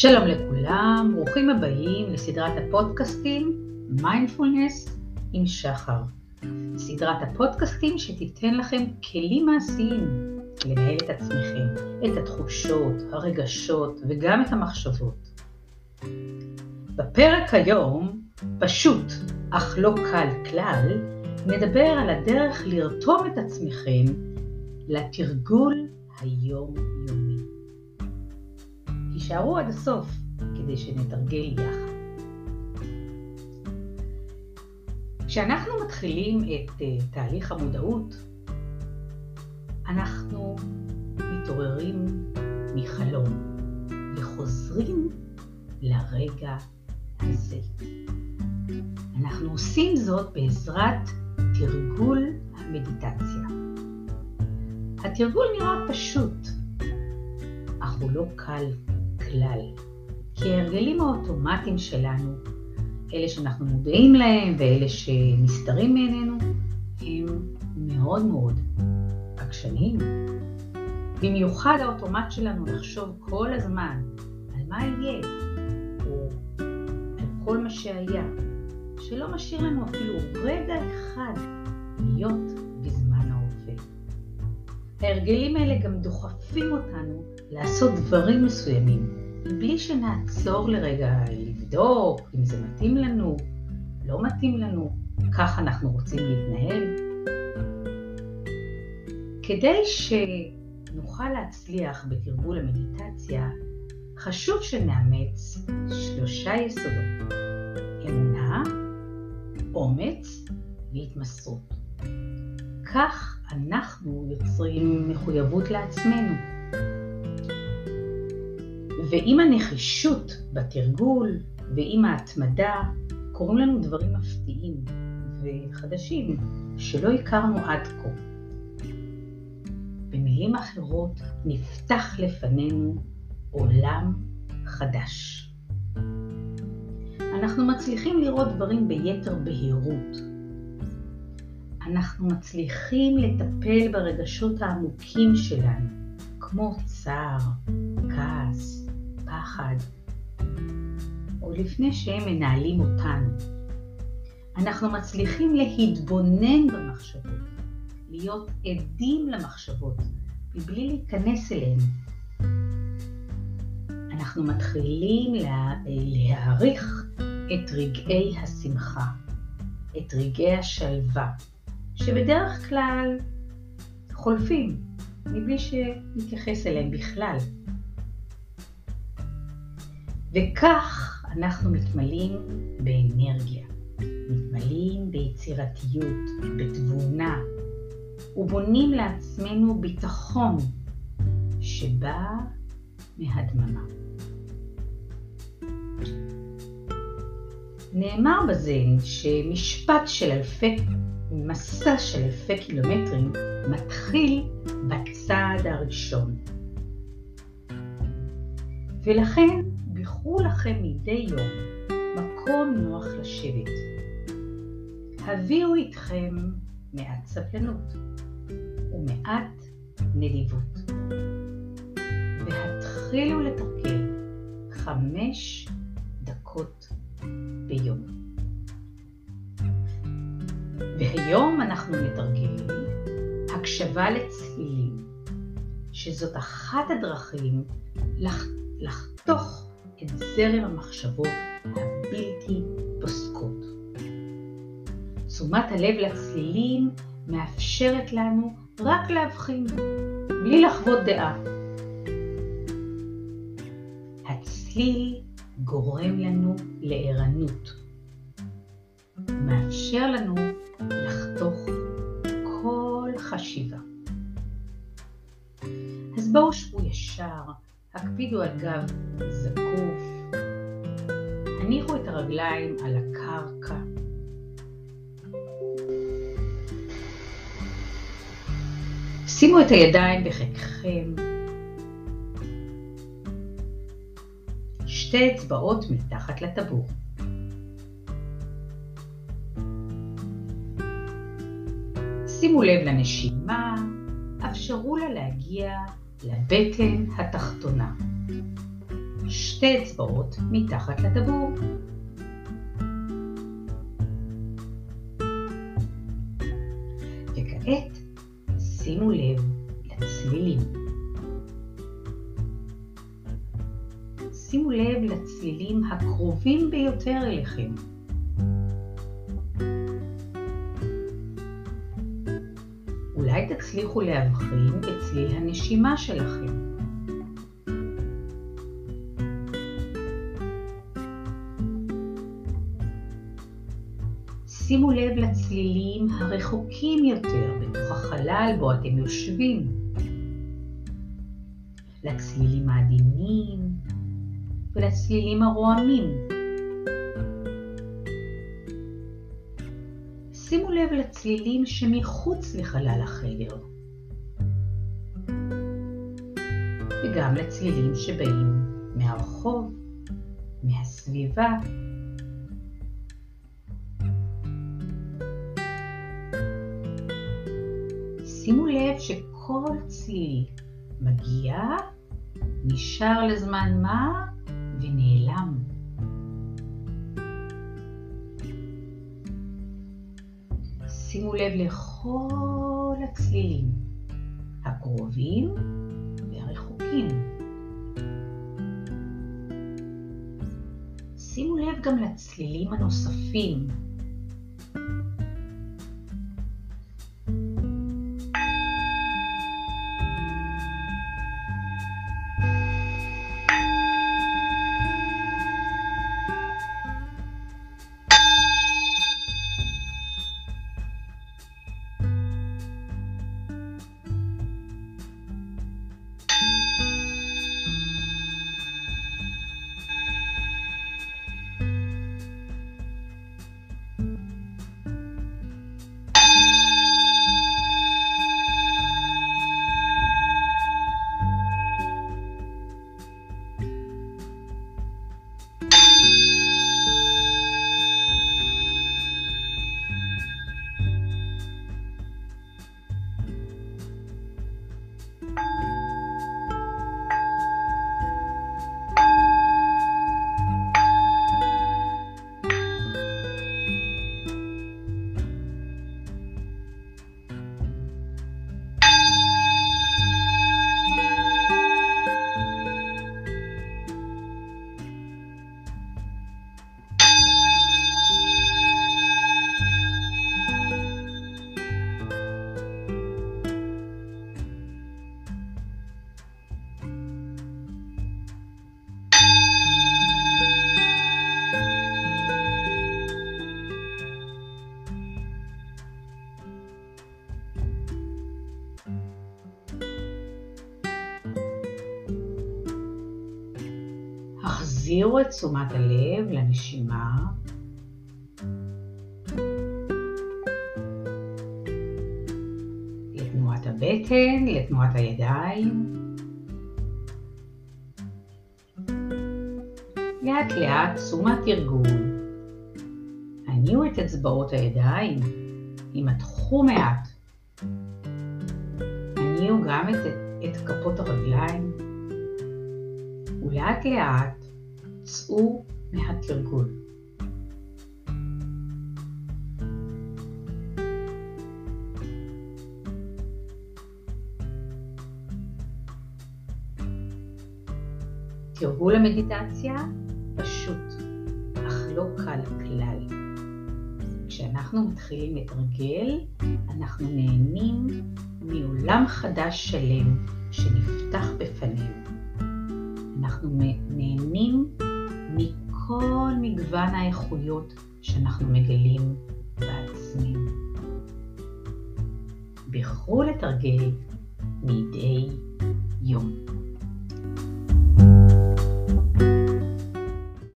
שלום לכולם, ברוכים הבאים לסדרת הפודקאסטים מיינדפולנס עם שחר. סדרת הפודקאסטים שתיתן לכם כלים מעשיים לנהל את עצמכם, את התחושות, הרגשות וגם את המחשבות. בפרק היום, פשוט אך לא קל כלל, נדבר על הדרך לרתום את עצמכם לתרגול היום-יומי. תישארו עד הסוף כדי שנתרגל יחד. כשאנחנו מתחילים את uh, תהליך המודעות, אנחנו מתעוררים מחלום וחוזרים לרגע הזה. אנחנו עושים זאת בעזרת תרגול המדיטציה. התרגול נראה פשוט, אך הוא לא קל כלל. כי ההרגלים האוטומטיים שלנו, אלה שאנחנו מודעים להם ואלה שנסתרים מעינינו, הם מאוד מאוד עקשניים. במיוחד האוטומט שלנו לחשוב כל הזמן על מה יהיה, או על כל מה שהיה, שלא משאיר לנו אפילו רגע אחד להיות בזמן ההווה. ההרגלים האלה גם דוחפים אותנו לעשות דברים מסוימים, בלי שנעצור לרגע לבדוק אם זה מתאים לנו, לא מתאים לנו, כך אנחנו רוצים להתנהל. כדי שנוכל להצליח בתרגול המדיטציה, חשוב שנאמץ שלושה יסודות, אמונה, אומץ והתמסרות. כך אנחנו יוצרים מחויבות לעצמנו. ועם הנחישות בתרגול ועם ההתמדה, קורים לנו דברים מפתיעים וחדשים שלא הכרנו עד כה. במילים אחרות, נפתח לפנינו עולם חדש. אנחנו מצליחים לראות דברים ביתר בהירות. אנחנו מצליחים לטפל ברגשות העמוקים שלנו, כמו צער, כעס, פחד, עוד לפני שהם מנהלים אותנו. אנחנו מצליחים להתבונן במחשבות, להיות עדים למחשבות, מבלי להיכנס אליהן. אנחנו מתחילים לה, להעריך את רגעי השמחה, את רגעי השלווה, שבדרך כלל חולפים, מבלי שנתייחס אליהם בכלל. וכך אנחנו מתמלאים באנרגיה, מתמלאים ביצירתיות, בתבונה, ובונים לעצמנו ביטחון שבא מהדממה. נאמר בזה שמשפט של אלפי, מסע של אלפי קילומטרים מתחיל בצעד הראשון. ולכן בחרו לכם מדי יום מקום נוח לשבת. הביאו איתכם מעט סבלנות ומעט נדיבות. והתחילו לתרגל חמש דקות ביום. והיום אנחנו נתרגל הקשבה לצלילים, שזאת אחת הדרכים לח... לחתוך את זרם המחשבות הבלתי פוסקות. תשומת הלב לצלילים מאפשרת לנו רק להבחין, בלי לחוות דעה. הצליל גורם לנו לערנות, מאפשר לנו לחתוך כל חשיבה. אז בואו שבו ישר, הקפידו על גב זקוף, הניחו את הרגליים על הקרקע. שימו את הידיים בחיקכם. שתי אצבעות מתחת לטבור. שימו לב לנשימה, אפשרו לה להגיע לבטן התחתונה. שתי אצבעות מתחת לטבור. וכעת שימו לב לצלילים. שימו לב לצלילים הקרובים ביותר אליכם. אולי תצליחו להבחין בצליל הנשימה שלכם. שימו לב לצלילים הרחוקים יותר בתוך החלל בו אתם יושבים. לצלילים העדינים ולצלילים הרועמים. שימו לב לצלילים שמחוץ לחלל החדר. וגם לצלילים שבאים מהרחוב, מהסביבה. שימו לב שכל צליל מגיע, נשאר לזמן מה ונעלם. שימו לב לכל הצלילים, הקרובים והרחוקים. שימו לב גם לצלילים הנוספים החזירו את תשומת הלב לנשימה. לתנועת הבטן, לתנועת הידיים. לאט לאט תשומת ארגון. הניעו את אצבעות הידיים, הימתחו מעט. הניעו גם את, את כפות הרגליים. ולאט לאט צאו מהתרגול. תרגול המדיטציה פשוט, אך לא קל כלל. כשאנחנו מתחילים לתרגל, אנחנו נהנים מעולם חדש שלם שנפתח בפנינו. אנחנו נהנים מכל מגוון האיכויות שאנחנו מגלים בעצמנו. בחרו לתרגל מדי יום.